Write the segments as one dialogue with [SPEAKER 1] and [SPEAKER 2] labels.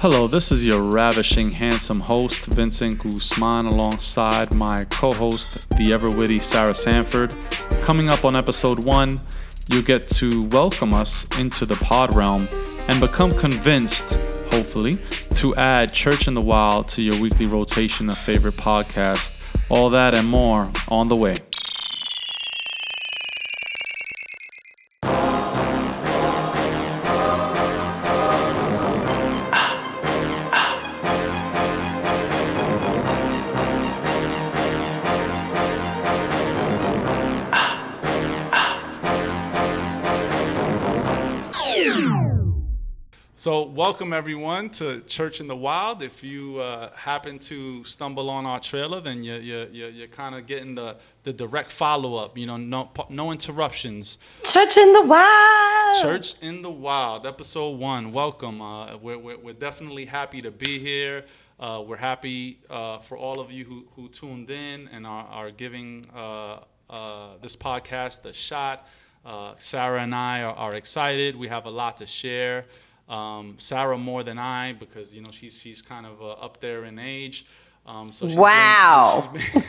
[SPEAKER 1] Hello, this is your ravishing, handsome host, Vincent Guzman, alongside my co host, the ever witty Sarah Sanford. Coming up on episode one, you get to welcome us into the pod realm and become convinced, hopefully, to add Church in the Wild to your weekly rotation of favorite podcasts. All that and more on the way. Welcome everyone to Church in the Wild. If you uh, happen to stumble on our trailer, then you're, you're, you're kind of getting the, the direct follow up, you know, no, no interruptions.
[SPEAKER 2] Church in the Wild.
[SPEAKER 1] Church in the Wild, episode one. Welcome. Uh, we're, we're, we're, definitely happy to be here. Uh, we're happy uh, for all of you who, who tuned in and are, are giving uh, uh, this podcast a shot. Sarah and I are, are excited. We have a lot to share. Um, Sarah more than I because you know she's she's kind of uh, up there in age. Um,
[SPEAKER 2] so she's wow.
[SPEAKER 1] Been, she's,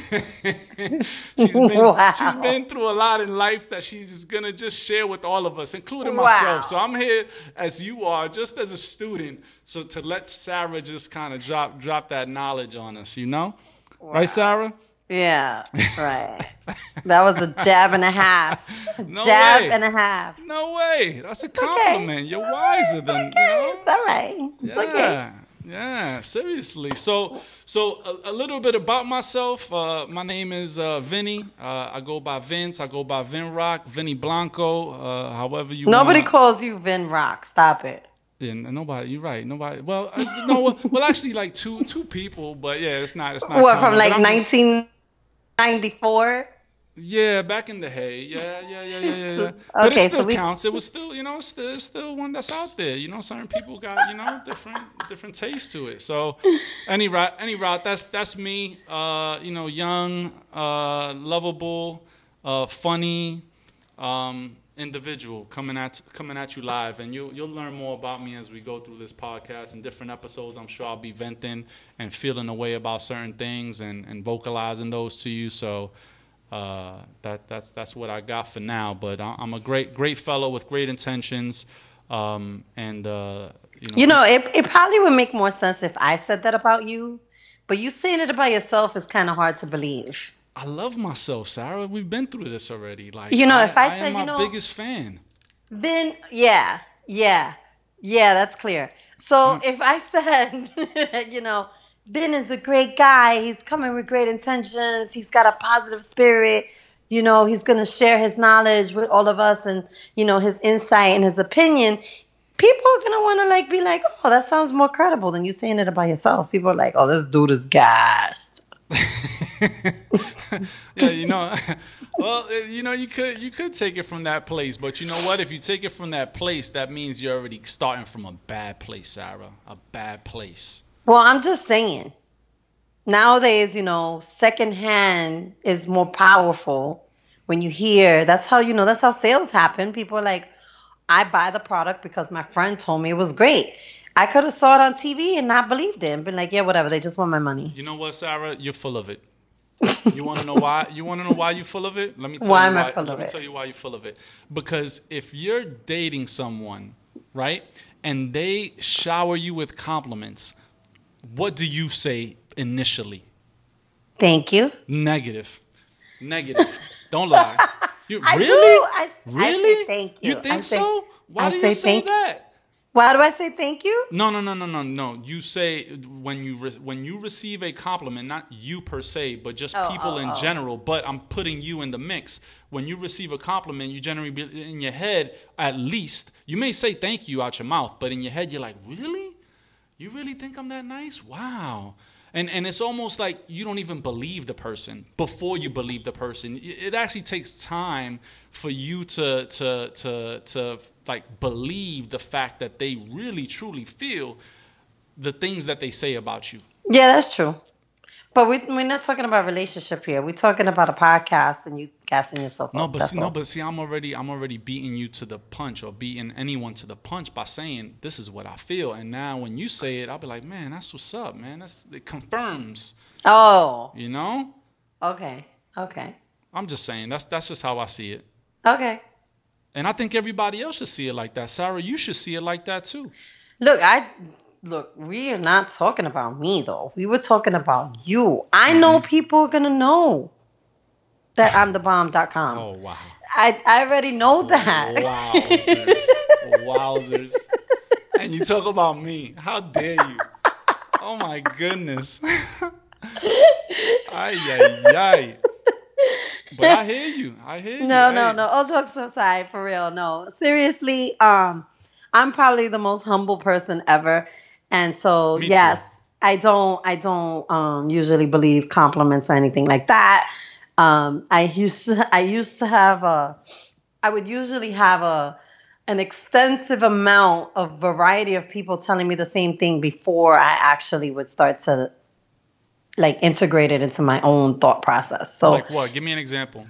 [SPEAKER 1] been, she's, been, wow. she's been through a lot in life that she's gonna just share with all of us, including wow. myself. So I'm here as you are, just as a student. So to let Sarah just kind of drop drop that knowledge on us, you know, wow. right, Sarah?
[SPEAKER 2] Yeah, right. that was a jab and a half. No jab way. and a half.
[SPEAKER 1] No way. That's a compliment. Okay. You're wiser than
[SPEAKER 2] okay.
[SPEAKER 1] you know.
[SPEAKER 2] It's all right. It's
[SPEAKER 1] yeah.
[SPEAKER 2] okay.
[SPEAKER 1] Yeah, seriously. So, so a, a, little bit about myself. Uh, my name is uh, Vinny. Uh, I go by Vince. I go by Vin Rock, Vinny Blanco. Uh, however you.
[SPEAKER 2] Nobody
[SPEAKER 1] wanna...
[SPEAKER 2] calls you Vin Rock. Stop it.
[SPEAKER 1] Yeah, nobody. You're right. Nobody. Well, uh, no. well, actually, like two two people, but yeah, it's not. It's not.
[SPEAKER 2] What common. from like 19- 94?
[SPEAKER 1] Yeah, back in the hay. Yeah, yeah, yeah, yeah, yeah. but okay, it still so we... counts. It was still, you know, it's still, it's still one that's out there. You know, certain people got, you know, different, different taste to it. So, any route, any route. That's that's me. Uh, you know, young, uh, lovable, uh, funny. Um, individual coming at coming at you live, and you'll you'll learn more about me as we go through this podcast and different episodes. I'm sure I'll be venting and feeling a way about certain things and, and vocalizing those to you. So uh, that that's that's what I got for now. But I'm a great great fellow with great intentions, um, and uh,
[SPEAKER 2] you know, you know it it probably would make more sense if I said that about you, but you saying it about yourself is kind of hard to believe.
[SPEAKER 1] I love myself, Sarah. We've been through this already. Like
[SPEAKER 2] you know,
[SPEAKER 1] I,
[SPEAKER 2] if I,
[SPEAKER 1] I
[SPEAKER 2] said,
[SPEAKER 1] am my
[SPEAKER 2] you know,
[SPEAKER 1] biggest fan.
[SPEAKER 2] Then yeah, yeah, yeah, that's clear. So mm. if I said, you know, Ben is a great guy. He's coming with great intentions. He's got a positive spirit. You know, he's going to share his knowledge with all of us and, you know, his insight and his opinion. People are going to want to like be like, oh, that sounds more credible than you saying it about yourself. People are like, oh, this dude is gassed.
[SPEAKER 1] yeah, you know, well, uh, you know, you could you could take it from that place, but you know what? If you take it from that place, that means you're already starting from a bad place, Sarah. A bad place.
[SPEAKER 2] Well, I'm just saying. Nowadays, you know, secondhand is more powerful. When you hear, that's how you know. That's how sales happen. People are like, I buy the product because my friend told me it was great. I could have saw it on TV and not believed it and been like, yeah, whatever. They just want my money.
[SPEAKER 1] You know what, Sarah? You're full of it. you want to know why? You want to know why you're full of it? Let me tell
[SPEAKER 2] why
[SPEAKER 1] you
[SPEAKER 2] why. Am I full
[SPEAKER 1] let
[SPEAKER 2] of
[SPEAKER 1] me
[SPEAKER 2] it?
[SPEAKER 1] tell you why you're full of it. Because if you're dating someone, right, and they shower you with compliments, what do you say initially?
[SPEAKER 2] Thank you.
[SPEAKER 1] Negative. Negative. Don't lie. You
[SPEAKER 2] I
[SPEAKER 1] really?
[SPEAKER 2] Do. I,
[SPEAKER 1] really?
[SPEAKER 2] I say thank you.
[SPEAKER 1] You think
[SPEAKER 2] I say,
[SPEAKER 1] so? Why
[SPEAKER 2] I
[SPEAKER 1] do
[SPEAKER 2] say
[SPEAKER 1] you say
[SPEAKER 2] thank
[SPEAKER 1] that?
[SPEAKER 2] Why do I say thank you?
[SPEAKER 1] No, no, no, no, no, no. You say when you re- when you receive a compliment, not you per se, but just
[SPEAKER 2] Oh,
[SPEAKER 1] people
[SPEAKER 2] oh,
[SPEAKER 1] in
[SPEAKER 2] oh.
[SPEAKER 1] general. But I'm putting you in the mix. When you receive a compliment, you generally be in your head at least you may say thank you out your mouth, but in your head you're like, really? You really think I'm that nice? Wow. And and it's almost like you don't even believe the person before you believe the person. It actually takes time for you to to to to like believe the fact that they really truly feel the things that they say about you.
[SPEAKER 2] Yeah, that's true. But we, we're not talking about relationship here. We're talking about a podcast, and you gassing yourself
[SPEAKER 1] no,
[SPEAKER 2] up.
[SPEAKER 1] but see, no, but see, I'm already I'm already beating you to the punch or beating anyone to the punch by saying this is what I feel. And now when you say it, I'll be like, man, that's what's up, man. That's it confirms.
[SPEAKER 2] Oh.
[SPEAKER 1] You know.
[SPEAKER 2] Okay. Okay.
[SPEAKER 1] I'm just saying that's that's just how I see it.
[SPEAKER 2] Okay.
[SPEAKER 1] And I think everybody else should see it like that. Sarah, you should see it like that too.
[SPEAKER 2] Look, I look, we are not talking about me though. We were talking about you. I know mm-hmm. people are gonna know that I'm the bomb.com.
[SPEAKER 1] Oh wow.
[SPEAKER 2] I, I already know that.
[SPEAKER 1] Wowzers. Wowzers. And you talk about me. How dare you? Oh my goodness. ay ay ay. But I hear you. I hear you.
[SPEAKER 2] No, no, no. All jokes aside, for real. No, seriously. Um, I'm probably the most humble person ever, and so Me yes, too. I don't, I don't um, usually believe compliments or anything like that. Um, I used to, I used to have a, I would usually have a, an extensive amount of variety of people telling me the same thing before I actually would start to like integrate it into my own thought process. So
[SPEAKER 1] like what? Give me an example.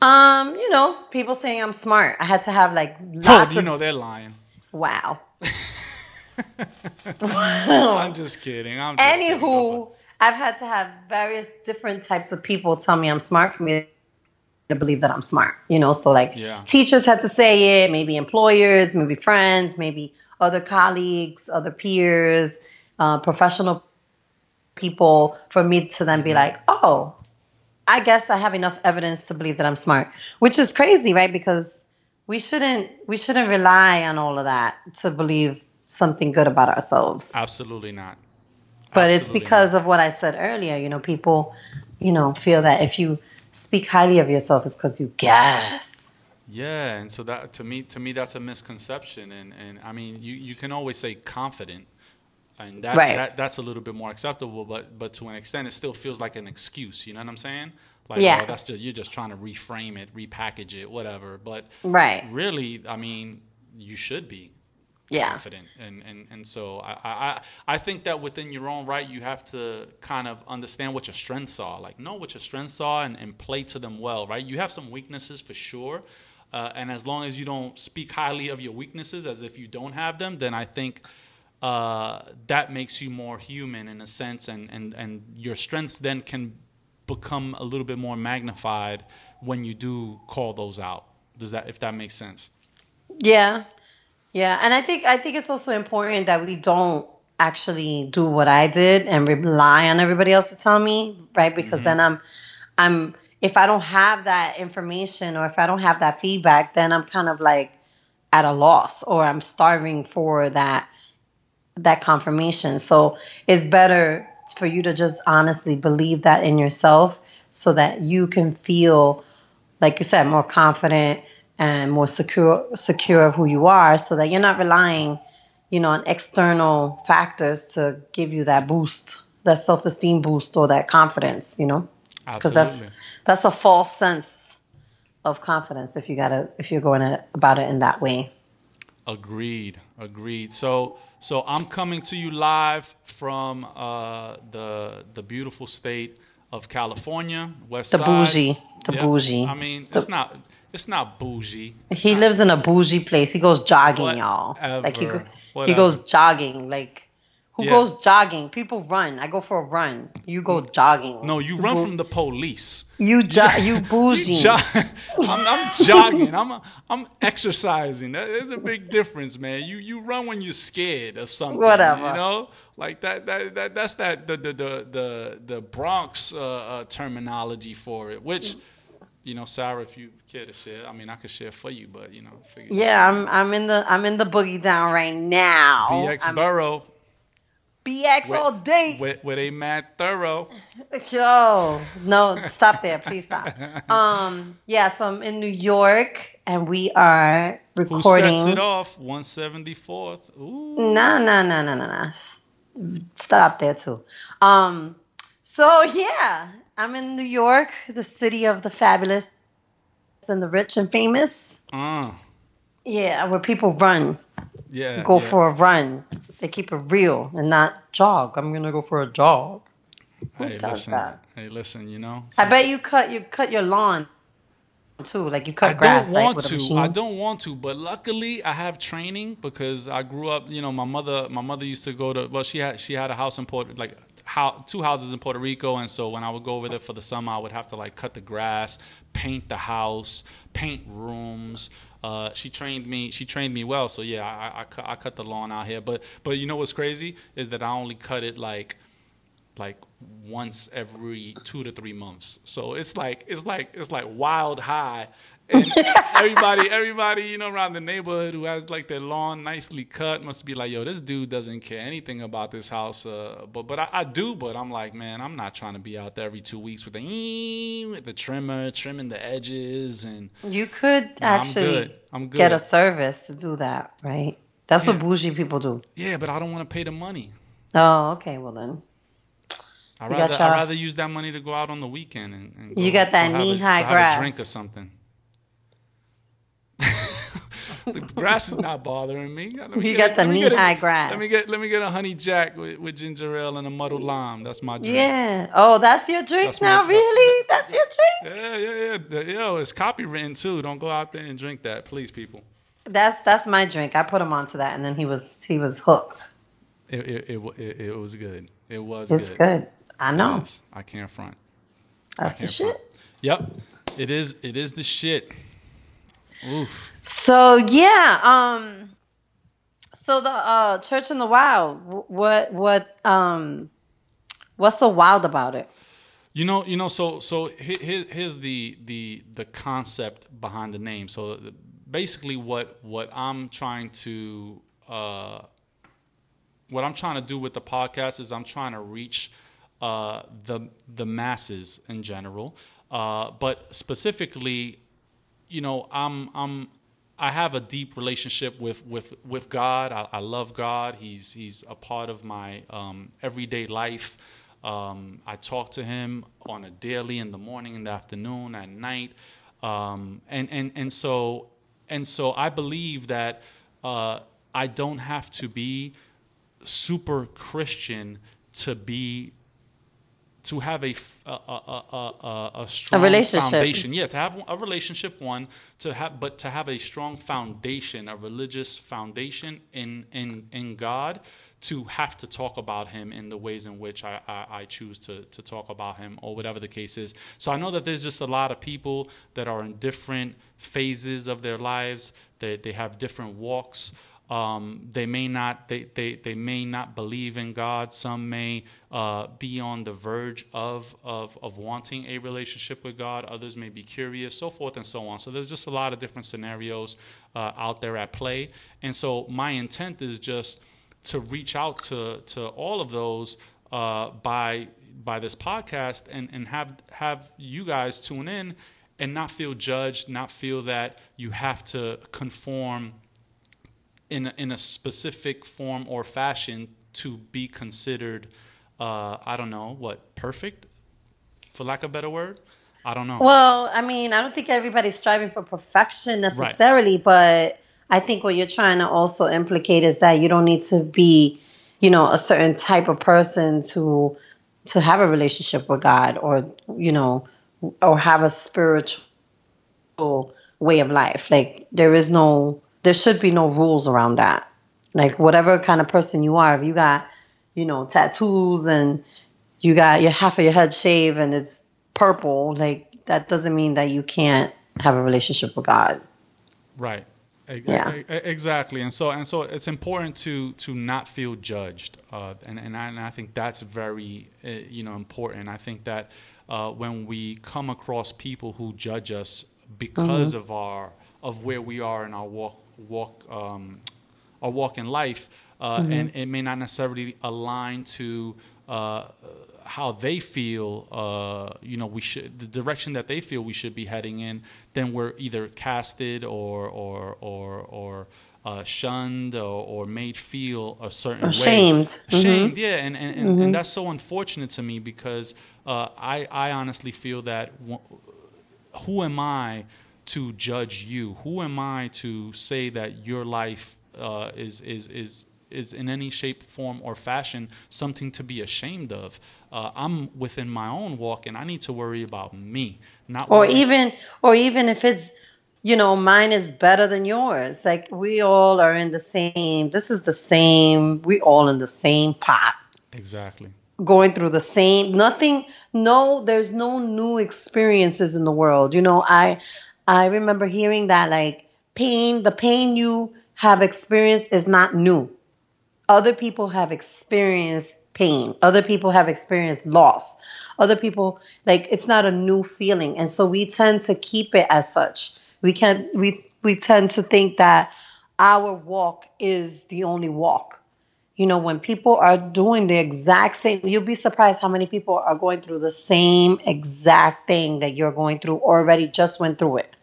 [SPEAKER 2] Um, you know, people saying I'm smart. I had to have like
[SPEAKER 1] lots oh, you of, know they're lying.
[SPEAKER 2] Wow.
[SPEAKER 1] I'm just kidding. I'm just
[SPEAKER 2] Anywho, kidding. I've had to have various different types of people tell me I'm smart for me to believe that I'm smart. You know, so like
[SPEAKER 1] yeah.
[SPEAKER 2] teachers had to say it, maybe employers, maybe friends, maybe other colleagues, other peers, uh, professional people for me to then be like, oh, I guess I have enough evidence to believe that I'm smart, which is crazy, right? Because we shouldn't we shouldn't rely on all of that to believe something good about ourselves.
[SPEAKER 1] Absolutely not.
[SPEAKER 2] But Absolutely it's because not. of what I said earlier. You know, people, you know, feel that if you speak highly of yourself, it's because you gas.
[SPEAKER 1] Yeah, and so that to me, to me, that's a misconception. And and I mean, you you can always say confident, and that, right. that that's a little bit more acceptable. But but to an extent, it still feels like an excuse. You know what I'm saying? Like, yeah. Oh, that's just you're just trying to reframe it, repackage it, whatever. But
[SPEAKER 2] right,
[SPEAKER 1] really, I mean, you should be
[SPEAKER 2] yeah.
[SPEAKER 1] confident, and and and so I, I I think that within your own right, you have to kind of understand what your strengths are. Like know what your strengths are and, and play to them well. Right, you have some weaknesses for sure. Uh, and as long as you don't speak highly of your weaknesses as if you don't have them, then I think uh, that makes you more human in a sense, and, and, and your strengths then can become a little bit more magnified when you do call those out. Does that, if that makes sense?
[SPEAKER 2] Yeah, yeah, and I think I think it's also important that we don't actually do what I did and rely on everybody else to tell me, right? Because mm-hmm. then I'm, I'm if I don't have that information or if I don't have that feedback, then I'm kind of like at a loss or I'm starving for that that confirmation. So it's better for you to just honestly believe that in yourself so that you can feel like you said more confident and more secure secure of who you are so that you're not relying you know on external factors to give you that boost that self-esteem boost or that confidence you know because that's that's a false sense of confidence if you gotta if you're going about it in that way
[SPEAKER 1] agreed agreed so so I'm coming to you live from uh, the the beautiful state of California, West
[SPEAKER 2] the
[SPEAKER 1] Side.
[SPEAKER 2] bougie, the yep. bougie.
[SPEAKER 1] I mean, the, it's not it's not bougie.
[SPEAKER 2] He
[SPEAKER 1] not,
[SPEAKER 2] lives in a bougie place. He goes jogging, whatever, y'all. Like he he goes jogging, like who yeah. goes jogging? People run. I go for a run. You go jogging.
[SPEAKER 1] No, you run from the police.
[SPEAKER 2] You jo- you bougie. you jo-
[SPEAKER 1] I'm, I'm, jogging. I'm I'm exercising. That is a big difference, man. You you run when you're scared of something.
[SPEAKER 2] Whatever.
[SPEAKER 1] You know, like that that, that that's that the the the the, the Bronx uh, uh, terminology for it, which. You know, Sarah, if you care to share, I mean, I could share for you, but you know,
[SPEAKER 2] yeah, I'm I'm in the I'm in the boogie down right now.
[SPEAKER 1] BX I'm, Borough.
[SPEAKER 2] BX all day.
[SPEAKER 1] With, with a mad thorough.
[SPEAKER 2] Yo, no, stop there. Please stop. Um, yeah, so I'm in New York and we are recording.
[SPEAKER 1] Who sets it off? 174th. Ooh.
[SPEAKER 2] No, no, no, no, no, no. Stop there too. Um, so yeah, I'm in New York, the city of the fabulous and the rich and famous.
[SPEAKER 1] Uh.
[SPEAKER 2] Yeah, where people run.
[SPEAKER 1] Yeah.
[SPEAKER 2] Go
[SPEAKER 1] yeah.
[SPEAKER 2] for a run. They keep it real and not jog. I'm gonna go for a jog. Who
[SPEAKER 1] hey,
[SPEAKER 2] does
[SPEAKER 1] listen.
[SPEAKER 2] that?
[SPEAKER 1] Hey, listen. You know.
[SPEAKER 2] I bet you cut you cut your lawn too, like you cut
[SPEAKER 1] I
[SPEAKER 2] grass.
[SPEAKER 1] I
[SPEAKER 2] don't
[SPEAKER 1] want to. I don't want to, but luckily I have training because I grew up. You know, my mother. My mother used to go to. Well, she had she had a house in Puerto like how two houses in Puerto Rico, and so when I would go over there for the summer, I would have to like cut the grass, paint the house, paint rooms. Uh, she trained me. She trained me well. So yeah, I, I, cut, I cut the lawn out here. But but you know what's crazy is that I only cut it like like once every two to three months. So it's like it's like it's like wild high. And everybody, everybody, you know, around the neighborhood who has like their lawn nicely cut must be like, yo, this dude doesn't care anything about this house. Uh, but but I, I do. But I'm like, man, I'm not trying to be out there every two weeks with the with the trimmer, trimming the edges, and
[SPEAKER 2] You could
[SPEAKER 1] Nah, I'm
[SPEAKER 2] actually
[SPEAKER 1] good. I'm good.
[SPEAKER 2] get a service to do that, right? That's what bougie people do.
[SPEAKER 1] yeah, but I don't want to pay the money.
[SPEAKER 2] Oh, okay. Well then,
[SPEAKER 1] I rather I rather use that money to go out on the weekend and, and
[SPEAKER 2] You got that
[SPEAKER 1] go have a-
[SPEAKER 2] knee-high
[SPEAKER 1] go have
[SPEAKER 2] grass.
[SPEAKER 1] a drink or something. The grass is not bothering me. Me
[SPEAKER 2] You
[SPEAKER 1] get
[SPEAKER 2] got the
[SPEAKER 1] let me get a-
[SPEAKER 2] knee-high grass.
[SPEAKER 1] Let me get let me get a honey jack with, with ginger ale and a muddled lime. That's my drink.
[SPEAKER 2] yeah. Oh, that's your drink
[SPEAKER 1] That's
[SPEAKER 2] now, really? That's your drink.
[SPEAKER 1] Yeah, yeah, yeah. The- Yo, it's copywritten too. Don't go out there and drink that, please, people.
[SPEAKER 2] That's that's my drink. I put him onto that, and then he was he was hooked.
[SPEAKER 1] It it it, it, it was good. It was
[SPEAKER 2] It's
[SPEAKER 1] good.
[SPEAKER 2] good. I know.
[SPEAKER 1] Yes, I can't front.
[SPEAKER 2] That's the
[SPEAKER 1] can't
[SPEAKER 2] shit.
[SPEAKER 1] front. Yep, it is. It is the shit. Oof.
[SPEAKER 2] So yeah, um, so the uh, Church in the Wild. What what um, what's so wild about it?
[SPEAKER 1] You know, you know. So, so he- he- here's the the the concept behind the name. So, basically, what what I'm trying to uh, what I'm trying to do with the podcast is I'm trying to reach uh, the the masses in general, uh, but specifically, you know, I'm I'm I have a deep relationship with with with God. I, I love God. He's he's a part of my um, everyday life. Um, I talk to Him on a daily, in the morning, in the afternoon, at night, um, and and and so and so I believe that uh, I don't have to be super Christian to be to have a a, a, a, a, strong foundation.
[SPEAKER 2] A relationship.
[SPEAKER 1] foundation. Yeah, to have a relationship, one to have, but to have a strong foundation, a religious foundation in in in God, to have to talk about Him in the ways in which I, I, I choose to to talk about Him, or whatever the case is. So I know that there's just a lot of people that are in different phases of their lives. They they have different walks. Um, they may not they, they, they may not believe in God. Some may uh, be on the verge of, of of wanting a relationship with God. Others may be curious, so forth and so on. So there's just a lot of different scenarios uh, out there at play. And so my intent is just to reach out to to all of those uh, by by this podcast and and have have you guys tune in and not feel judged, not feel that you have to conform in a, in a specific form or fashion to be considered uh, I don't know what perfect for lack of a better word? I don't know.
[SPEAKER 2] Well, I mean, I don't think everybody's striving for perfection necessarily, but I think what you're trying to also implicate is that you don't need to be, you know, a certain type of person to to have a relationship with God or, you know, or have a spiritual way of life. Like there is no there should be no rules around that. Like whatever kind of person you are, if you got, you know, tattoos and you got your half of your head shaved and it's purple, like that doesn't mean that you can't have a relationship with God.
[SPEAKER 1] Right.
[SPEAKER 2] Yeah.
[SPEAKER 1] Exactly. And so and so it's important to to not feel judged. Uh, and and I, and I think that's very uh, you know important. I think that uh, when we come across people who judge us because of our of where we are in our walk walk um, our walk in life, uh, and it may not necessarily align to uh, how they feel. Uh, you know, we should the direction that they feel we should be heading in. Then we're either casted or or or or uh, shunned or, or made feel a certain
[SPEAKER 2] Or
[SPEAKER 1] way.
[SPEAKER 2] shamed.
[SPEAKER 1] Shamed, yeah, and and, and, and that's so unfortunate to me because uh, I I honestly feel that. w- who am I to judge you? Who am I to say that your life uh, is is is is in any shape, form, or fashion something to be ashamed of. Uh, I'm within my own walk, and I need to worry about me, not
[SPEAKER 2] or even or even if it's you know mine is better than yours. Like we all are in the same. This is the same. We all in the same pot.
[SPEAKER 1] Exactly.
[SPEAKER 2] Going through the same. Nothing. No, there's no new experiences in the world. You know, I I remember hearing that like pain, the pain you have experienced is not new. Other people have experienced pain. Other people have experienced loss. Other people like it's not a new feeling, and so we tend to keep it as such. We can we we tend to think that our walk is the only walk. You know, when people are doing the exact same, you'll be surprised how many people are going through the same exact thing that you're going through already just went through it.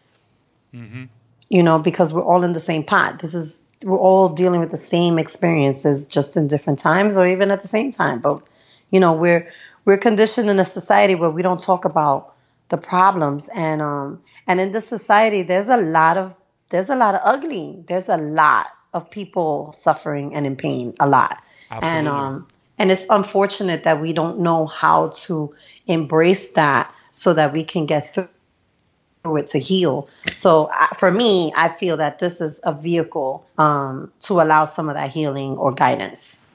[SPEAKER 2] Mm-hmm you know, because we're all in the same pot. This is we're all dealing with the same experiences, just in different times or even at the same time. But you know, we're we're conditioned in a society where we don't talk about the problems, and um, and in this society, there's a lot of there's a lot of ugly. There's a lot of people suffering and in pain, a lot, Absolutely. and um, and it's unfortunate that we don't know how to embrace that so that we can get through it to heal. So for me, I feel that this is a vehicle um, to allow some of that healing or guidance.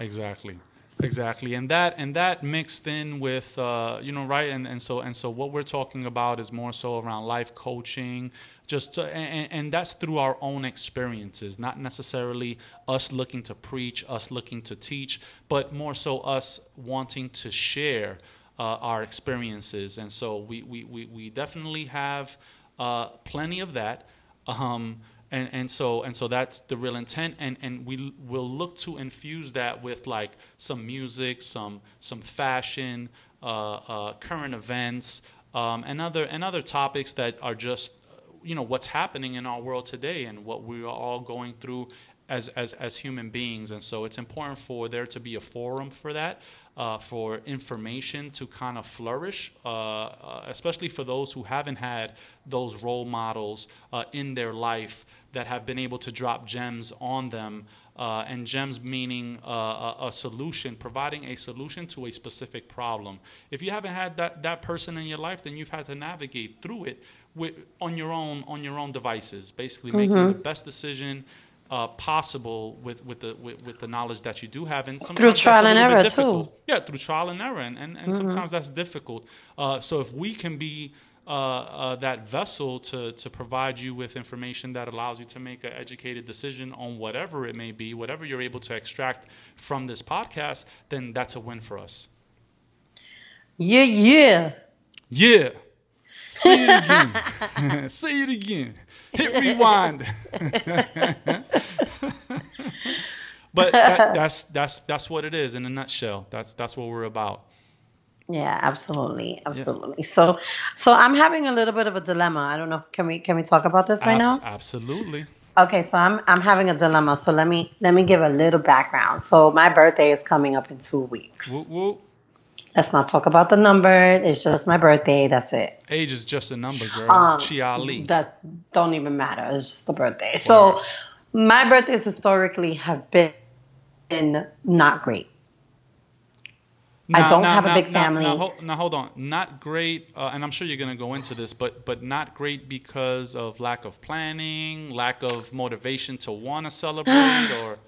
[SPEAKER 1] Exactly. Exactly, and that and that mixed in with uh, you know right, and, and so and so what we're talking about is more so around life coaching, just to, and, and that's through our own experiences, not necessarily us looking to preach, us looking to teach, but more so us wanting to share our experiences. And so we, we, we, we definitely have uh, plenty of that. Um, and, and so and so that's the real intent and, and we will look to infuse that with like some music some some fashion uh, uh, current events um, and other and other topics that are just you know what's happening in our world today and what we are all going through as, as, as human beings. And so it's important for there to be a forum for that, uh, for information to kind of flourish, uh, uh, especially for those who haven't had those role models uh, in their life that have been able to drop gems on them. Uh, and gems meaning uh, a, a, solution, providing a solution to a specific problem. If you haven't had that, that person in your life, then you've had to navigate through it with, on your own on your own devices, basically mm-hmm. making the best decision uh, possible with with the with, with, the knowledge that you do have, and sometimes
[SPEAKER 2] through trial and error too.
[SPEAKER 1] Yeah, through trial and error, and and, and mm-hmm. sometimes that's difficult. Uh, so if we can be uh, uh, that vessel to to provide you with information that allows you to make an educated decision on whatever it may be, whatever you're able to extract from this podcast, then that's a win for us.
[SPEAKER 2] Yeah, yeah,
[SPEAKER 1] yeah. Say it again. Say it again. Hit rewind. but that, that's that's that's what it is in a nutshell. That's that's what we're about.
[SPEAKER 2] Yeah, absolutely, absolutely. Yeah. So, so I'm having a little bit of a dilemma. I don't know. Can we can we talk about this right Abs-
[SPEAKER 1] now? Absolutely.
[SPEAKER 2] Okay, so I'm I'm having a dilemma. So let me let me give a little background. So my birthday is coming up in two weeks. Whoop, whoop. Let's not talk about the number. It's just my birthday. That's it.
[SPEAKER 1] Age is just a number, girl. Um.
[SPEAKER 2] That's don't even matter. It's just a birthday. So my birthdays historically have been not great. Now, I don't now, have now, a big family.
[SPEAKER 1] Now, hold, now, hold on. Not great, uh, and I'm sure you're going to go into this, but but not great because of lack of planning, lack of motivation to want to celebrate, or.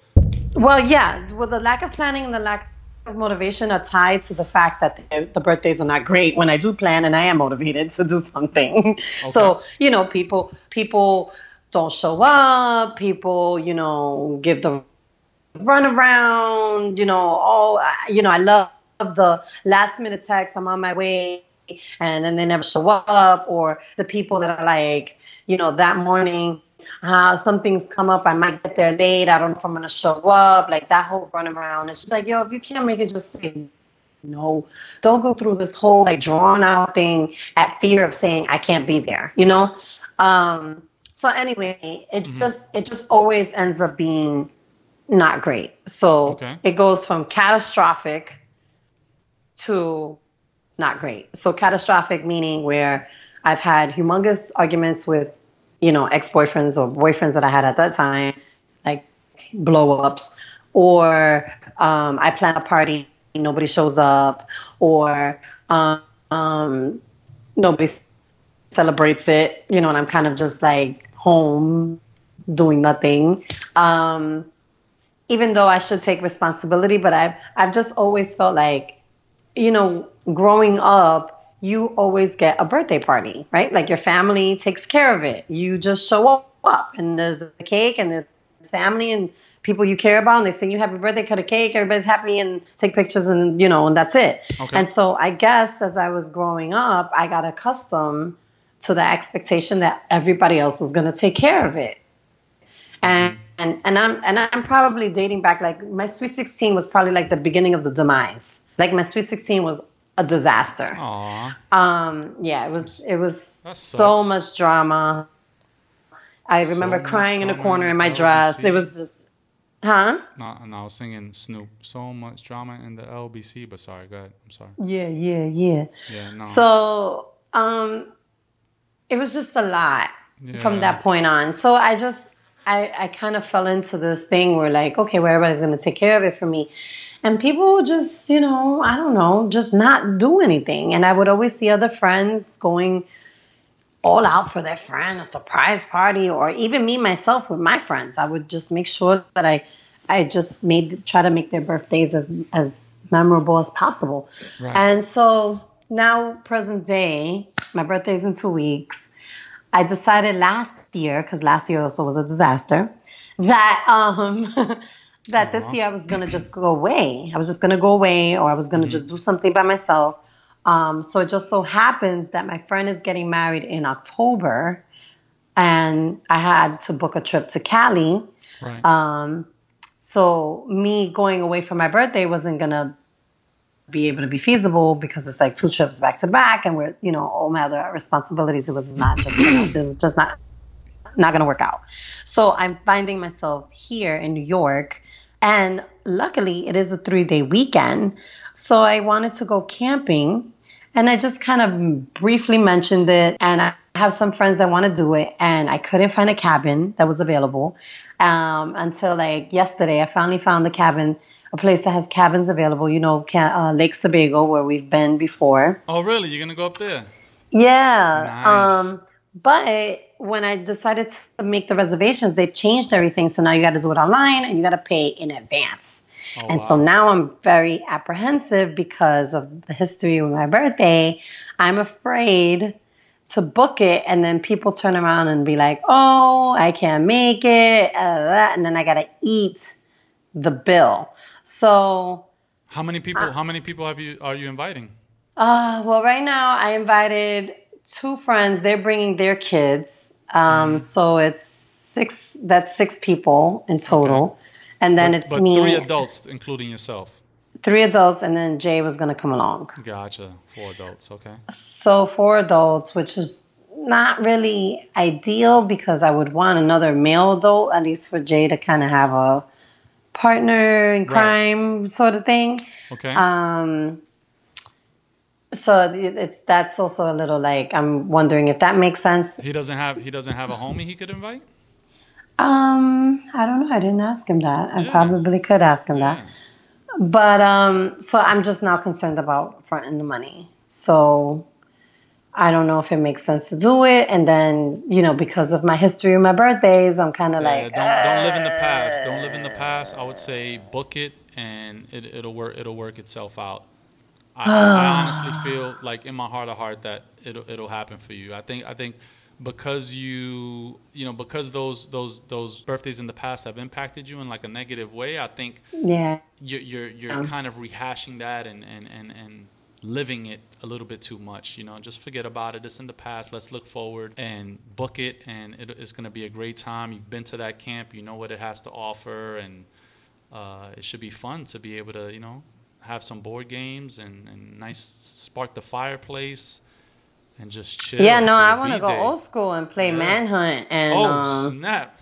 [SPEAKER 2] Well, yeah. Well, the lack of planning and the lack motivation are tied to the fact that the, the, birthdays are not great when I do plan and I am motivated to do something. Okay. So, you know, people people don't show up, people, you know, give the run around, you know, all you know, I love the last minute text, I'm on my way and then they never show up or the people that are like, you know, that morning uh, some things come up. I might get there late. I don't know if I'm going to show up. Like that whole run around. It's just like, yo, if you can't make it, just say no. Don't go through this whole like drawn out thing at fear of saying I can't be there, you know? Um, so anyway, it mm-hmm. just it just always ends up being not great. So okay. it goes from catastrophic to not great. So catastrophic meaning where I've had humongous arguments with you know, ex boyfriends or boyfriends that I had at that time, like blow ups, or um, I plan a party, nobody shows up, or um, um, nobody celebrates it, you know, and I'm kind of just like home doing nothing. Um, even though I should take responsibility, but I've I've just always felt like, you know, growing up, you always get a birthday party, right? Like your family takes care of it. You just show up, and there's a cake, and there's family and people you care about, and they sing you happy birthday, cut a cake, everybody's happy, and take pictures, and you know, and that's it. Okay. And so I guess as I was growing up, I got accustomed to the expectation that everybody else was going to take care of it, and. Mm-hmm and and I'm and I'm probably dating back like my sweet 16 was probably like the beginning of the demise. Like my sweet 16 was a disaster.
[SPEAKER 1] Aww.
[SPEAKER 2] Um yeah, it was it was so much drama. I remember so crying in a corner in my dress. It was just Huh?
[SPEAKER 1] No, no, I was singing Snoop. So much drama in the LBC, but sorry, go ahead. I'm sorry.
[SPEAKER 2] Yeah, yeah, yeah.
[SPEAKER 1] Yeah, no.
[SPEAKER 2] So, um, it was just a lot yeah. from that point on. So I just I, I kind of fell into this thing where like, okay, well, everybody's gonna take care of it for me. And people just, you know, I don't know, just not do anything. And I would always see other friends going all out for their friend, a surprise party, or even me myself with my friends. I would just make sure that I I just made try to make their birthdays as as memorable as possible. Right. And so now present day, my birthday's in two weeks. I decided last year, because last year also was a disaster, that um, that this year I was gonna just go away. I was just gonna go away, or I was gonna mm-hmm. just do something by myself. Um, so it just so happens that my friend is getting married in October, and I had to book a trip to Cali.
[SPEAKER 1] Right.
[SPEAKER 2] Um, so me going away for my birthday wasn't gonna be able to be feasible because it's like two trips back to back and we're you know all my other responsibilities it was not just this is just not not going to work out so i'm finding myself here in new york and luckily it is a three day weekend so i wanted to go camping and i just kind of briefly mentioned it and i have some friends that want to do it and i couldn't find a cabin that was available um, until like yesterday i finally found the cabin a place that has cabins available. You know, uh, Lake Sebago, where we've been before.
[SPEAKER 1] Oh, really? You're gonna go up there?
[SPEAKER 2] Yeah. Nice. Um, but when I decided to make the reservations, they've changed everything. So now you got to do it online and you got to pay in advance. Oh, and wow. so now I'm very apprehensive because of the history of my birthday. I'm afraid to book it and then people turn around and be like, oh, I can't make it. Uh, and then I got to eat the bill. So
[SPEAKER 1] how many people? Uh, how many people have you are you inviting?
[SPEAKER 2] Uh, well, right now I invited two friends. They're bringing their kids. Um, mm. so it's six. That's six people in total, okay. and then
[SPEAKER 1] but,
[SPEAKER 2] it's
[SPEAKER 1] but
[SPEAKER 2] me.
[SPEAKER 1] Three adults, including yourself.
[SPEAKER 2] Three adults, and then Jay was going to come along.
[SPEAKER 1] Gotcha. Four adults. Okay.
[SPEAKER 2] So four adults, which is not really ideal because I would want another male adult, at least for Jay to kind of have a partner in crime right. sort of thing.
[SPEAKER 1] Okay.
[SPEAKER 2] Um, so it's that's also a little like I'm wondering if that makes sense.
[SPEAKER 1] He doesn't have he doesn't have a homie he could invite.
[SPEAKER 2] Um, I don't know. I didn't ask him that. I probably could ask him yeah. that. But um, so I'm just now concerned about fronting the money. So I don't know if it makes sense to do it. And then, you know, because of my history of my birthdays, I'm kind of yeah, like,
[SPEAKER 1] don't, don't live in the past. Don't live in the past. I would say book it and it, it'll work. It'll work itself out. I, I honestly feel like in my heart of heart that it'll it'll happen for you. I think I think because you you know because those those those birthdays in the past have impacted you in like a negative way. I think
[SPEAKER 2] yeah
[SPEAKER 1] you're you're, you're um, kind of rehashing that and and and and living it a little bit too much. You know, just forget about it. It's in the past. Let's look forward and book it, and it, it's going to be a great time. You've been to that camp. You know what it has to offer, and uh, it should be fun to be able to, you know, have some board games and, and nice spark the fireplace and just chill.
[SPEAKER 2] Yeah, no, I want to go old school and play yeah. Manhunt and.
[SPEAKER 1] Oh um, snap!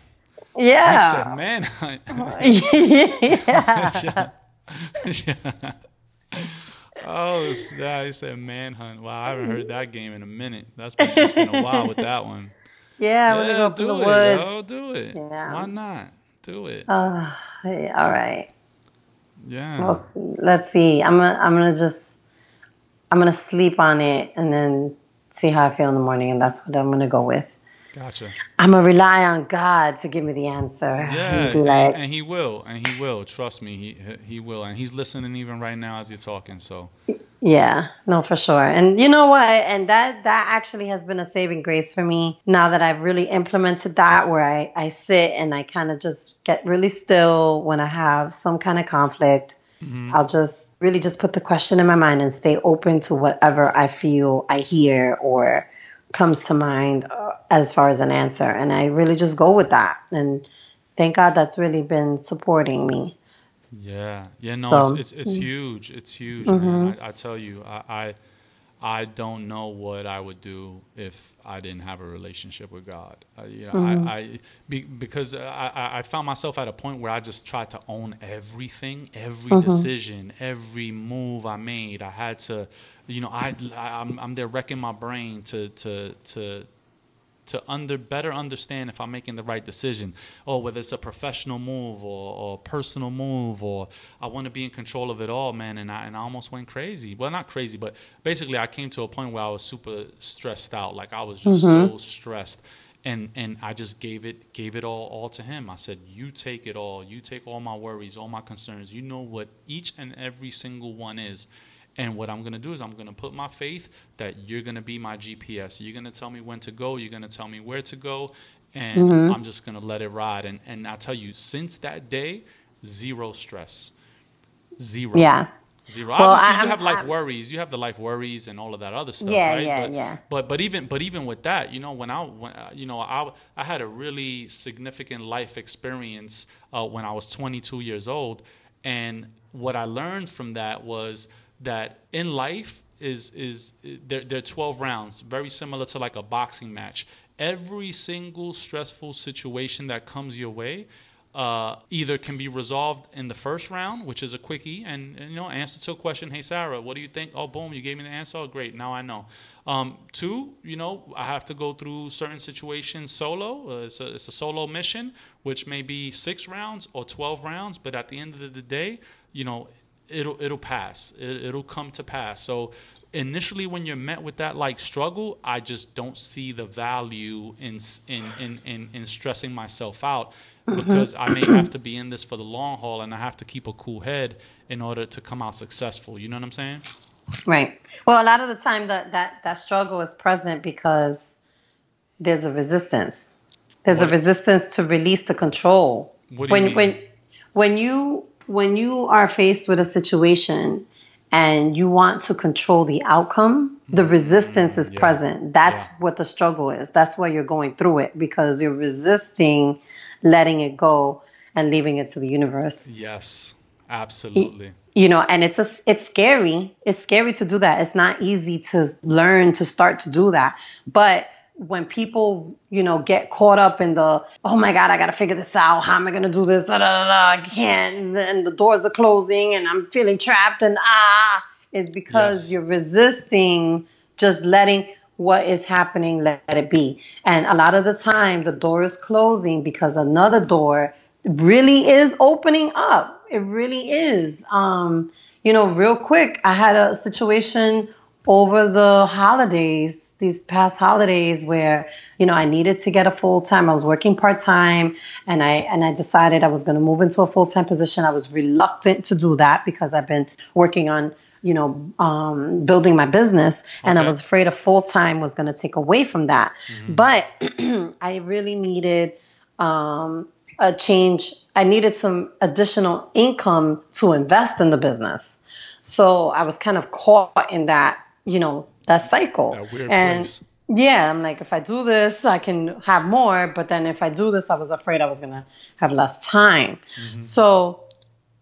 [SPEAKER 2] Yeah.
[SPEAKER 1] I said Manhunt.
[SPEAKER 2] yeah.
[SPEAKER 1] yeah. Oh, yeah, he said manhunt. Wow, I haven't heard that game in a minute. That's been, it's been a while with that one.
[SPEAKER 2] Yeah, I'm gonna go
[SPEAKER 1] do
[SPEAKER 2] the
[SPEAKER 1] it,
[SPEAKER 2] woods.
[SPEAKER 1] Yo, do it. Yeah. Why not? Do it.
[SPEAKER 2] Uh, yeah, all right.
[SPEAKER 1] Yeah.
[SPEAKER 2] Let's see. I'm gonna I'm gonna just I'm gonna sleep on it and then see how I feel in the morning, and that's what I'm gonna go with.
[SPEAKER 1] Gotcha.
[SPEAKER 2] I'm gonna rely on God to give me the answer.
[SPEAKER 1] Yeah,
[SPEAKER 2] and, like,
[SPEAKER 1] and, He will, and He will. Trust me, He He will, and He's listening even right now as you're talking. So.
[SPEAKER 2] Yeah, no, for sure. And you know what? And that that actually has been a saving grace for me now that I've really implemented that where I, I sit and I kind of just get really still when I have some kind of conflict. Mm-hmm. I'll just really just put the question in my mind and stay open to whatever I feel I hear or comes to mind as far as an answer. And I really just go with that. And thank God that's really been supporting me.
[SPEAKER 1] Yeah, yeah, no, so, it's, it's, it's mm. huge. It's huge, mm-hmm. man. I, I, tell you, I, I I don't know what I would do if I didn't have a relationship with God. Uh, you know, mm-hmm. I, I be, because I, I found myself at a point where I just tried to own everything, every mm-hmm. decision, every move I made. I had to, you know, I I'm, I'm there wrecking my brain to to to to under better understand if I'm making the right decision, or whether it's a professional move or, or personal move, or I want to be in control of it all, man. And I and I almost went crazy. Well, not crazy, but basically I came to a point where I was super stressed out. Like I was just mm-hmm. so stressed. And, and I just gave it gave it all all to him. I said, "You take it all. You take all my worries, all my concerns. You know what each and every single one is, and what I'm going to do is I'm going to put my faith that you're going to be my GPS. You're going to tell me when to go. You're going to tell me where to go. And mm-hmm. I'm just going to let it ride. And, and I tell you, since that day, zero stress. Zero.
[SPEAKER 2] Yeah.
[SPEAKER 1] Zero. Well, Obviously, I, you have life I'm, worries. You have the life worries and all of that other stuff.
[SPEAKER 2] Yeah,
[SPEAKER 1] right?
[SPEAKER 2] yeah,
[SPEAKER 1] but,
[SPEAKER 2] yeah.
[SPEAKER 1] But but even but even with that, you know, when I when, uh, you know I I had a really significant life experience uh, when I was 22 years old, and what I learned from that was that in life is is there are 12 rounds, very similar to like a boxing match. Every single stressful situation that comes your way uh, either can be resolved in the first round, which is a quickie, and, and, you know, answer to a question. Hey, Sarah, what do you think? Oh, boom, you gave me the answer. Oh, great, now I know. Um, two, you know, I have to go through certain situations solo. Uh, it's, a, it's a solo mission, which may be six rounds or twelve rounds, but at the end of the day, you know, it'll it'll pass. It, it'll come to pass. So initially when you're met with that like struggle, I just don't see the value in in in in, in stressing myself out mm-hmm. because I may have to be in this for the long haul and I have to keep a cool head in order to come out successful. You know what I'm saying?
[SPEAKER 2] Right. Well, a lot of the time that that that struggle is present because there's a resistance. There's what? a resistance to release the control.
[SPEAKER 1] What
[SPEAKER 2] do when
[SPEAKER 1] you mean?
[SPEAKER 2] when when you when you are faced with a situation and you want to control the outcome, the mm-hmm. resistance is yeah. present. That's yeah. what the struggle is. That's why you're going through it because you're resisting letting it go and leaving it to the universe.
[SPEAKER 1] Yes, absolutely.
[SPEAKER 2] You know, and it's a, it's scary. It's scary to do that. It's not easy to learn to start to do that. But when people, you know, get caught up in the, oh my God, I got to figure this out. How am I going to do this? Da, da, da, I can't. And the doors are closing and I'm feeling trapped and ah, is because yes. you're resisting just letting what is happening, let it be. And a lot of the time, the door is closing because another door really is opening up. It really is. Um, you know, real quick, I had a situation over the holidays, these past holidays where, you know, I needed to get a full time. I was working part time and I and I decided I was going to move into a full time position. I was reluctant to do that because I've been working on, you know, um, building my business and. I was afraid a full time was going to take away from that. Mm-hmm. But I really needed um, a change. I needed some additional income to invest in the business. So I was kind of caught in that you know that cycle
[SPEAKER 1] that
[SPEAKER 2] and
[SPEAKER 1] place.
[SPEAKER 2] yeah i'm like if i do this i can have more but then if i do this i was afraid i was going to have less time mm-hmm. so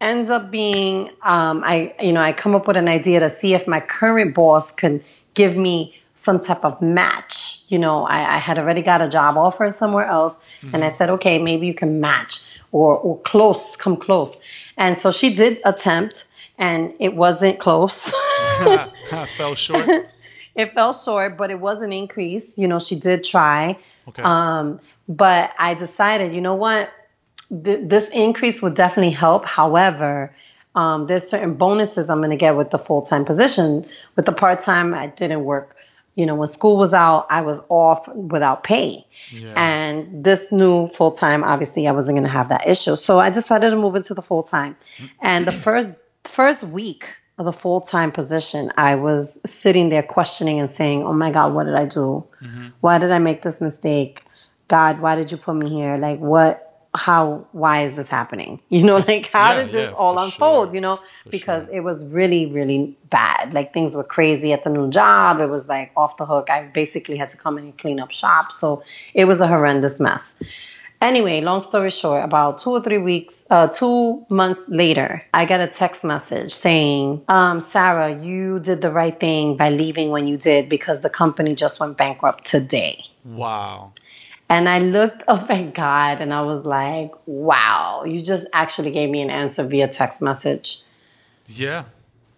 [SPEAKER 2] ends up being um, i you know i come up with an idea to see if my current boss can give me some type of match you know i, I had already got a job offer somewhere else mm-hmm. and i said okay maybe you can match or or close come close and so she did attempt and it wasn't close.
[SPEAKER 1] fell short.
[SPEAKER 2] it fell short, but it was an increase. You know, she did try. Okay. Um, but I decided, you know what, Th- this increase would definitely help. However, um, there's certain bonuses I'm going to get with the full time position. With the part time, I didn't work. You know, when school was out, I was off without pay. Yeah. And this new full time, obviously, I wasn't going to have that issue. So I decided to move into the full time. And the first first week of the full time position, I was sitting there questioning and saying, "Oh my God, what did I do? Mm-hmm. Why did I make this mistake? God, why did you put me here? Like, what? How? Why is this happening? You know, like, how yeah, did this yeah, all unfold? Sure. You know, for because sure. it was really, really bad. Like, things were crazy at the new job. It was like off the hook. I basically had to come in and clean up shop. So it was a horrendous mess. Anyway, long story short, about two or three weeks, uh, two months later, I got a text message saying, um, Sarah, you did the right thing by leaving when you did because the company just went bankrupt today.
[SPEAKER 1] Wow.
[SPEAKER 2] And I looked up at God and I was like, wow, you just actually gave me an answer via text message.
[SPEAKER 1] Yeah.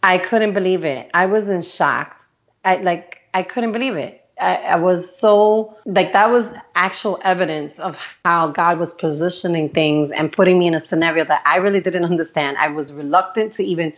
[SPEAKER 2] I couldn't believe it. I was in shock. I like I couldn't believe it. I, I, was so like that was actual evidence of how God was positioning things and putting me in a scenario that I really didn't understand. I was reluctant to even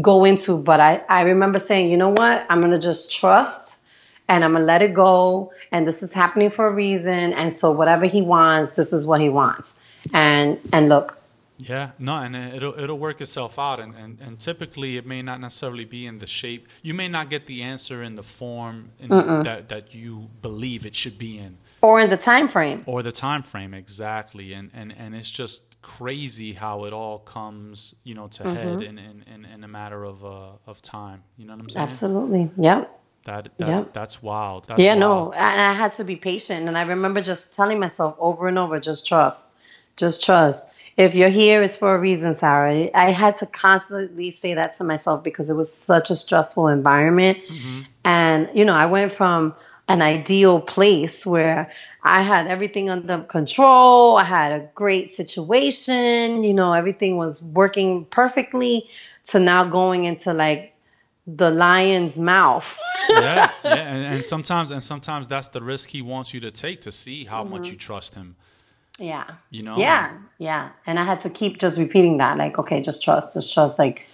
[SPEAKER 2] go into, but I, I remember saying, you know what, I'm gonna just trust and I'm gonna let it go. And this is happening for a reason. And so whatever he wants, this is what he wants. And and look,
[SPEAKER 1] yeah, no, and it'll it'll work itself out, and, and, and typically it may not necessarily be in the shape. You may not get the answer in the form in that that you believe it should be in,
[SPEAKER 2] or in the time frame,
[SPEAKER 1] or the time frame exactly. And and and it's just crazy how it all comes, you know, to mm-hmm. head in, in, in, in, a matter of uh, of time. You know what I'm saying?
[SPEAKER 2] Absolutely. Yep.
[SPEAKER 1] That, that yep. that's wild. That's
[SPEAKER 2] yeah,
[SPEAKER 1] wild.
[SPEAKER 2] no, and I had to be patient, and I remember just telling myself over and over, just trust, just trust if you're here, it's for a reason, Sarah. I had to constantly say that to myself because it was such a stressful environment. Mm-hmm. And, you know, I went from an ideal place where I had everything under control, I had a great situation, you know, everything was working perfectly, to now going into like the lion's mouth.
[SPEAKER 1] yeah, yeah. And, and, sometimes and sometimes that's the risk he wants you to take to see how mm-hmm. much you trust him.
[SPEAKER 2] Yeah.
[SPEAKER 1] You know?
[SPEAKER 2] Yeah. Yeah. And I had to keep just repeating that. Like, okay, just trust, just trust. Like,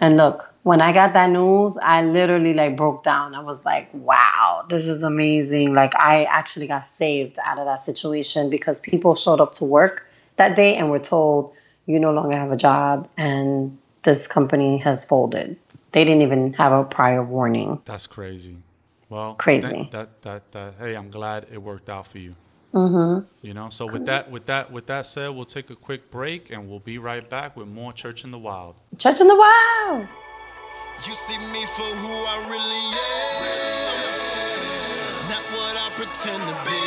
[SPEAKER 2] and look, when I got that news, I literally like broke down. I was like, wow, this is amazing. Like, I actually got saved out of that situation because people showed up to work that day and were told, you no longer have a job and this company has folded. They didn't even have a prior warning.
[SPEAKER 1] That's crazy. Well,
[SPEAKER 2] crazy.
[SPEAKER 1] That, that, that, that, hey, I'm glad it worked out for you.
[SPEAKER 2] Mm-hmm.
[SPEAKER 1] You know, so with that, with that, with that said, we'll take a quick break and we'll be right back with more Church in the Wild.
[SPEAKER 2] Church in the Wild.
[SPEAKER 3] You see me for who I really am, not what I pretend to be.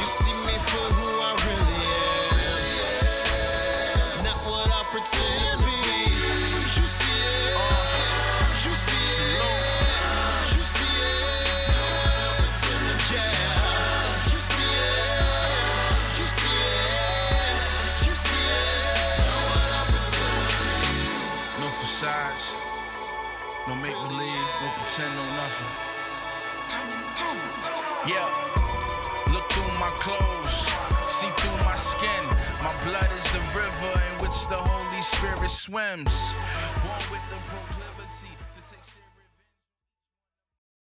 [SPEAKER 3] You see me for who I really am, not what I pretend pretend, no nothing. Yeah, look through my clothes, see through my skin. My blood is the river in which the Holy Spirit swims.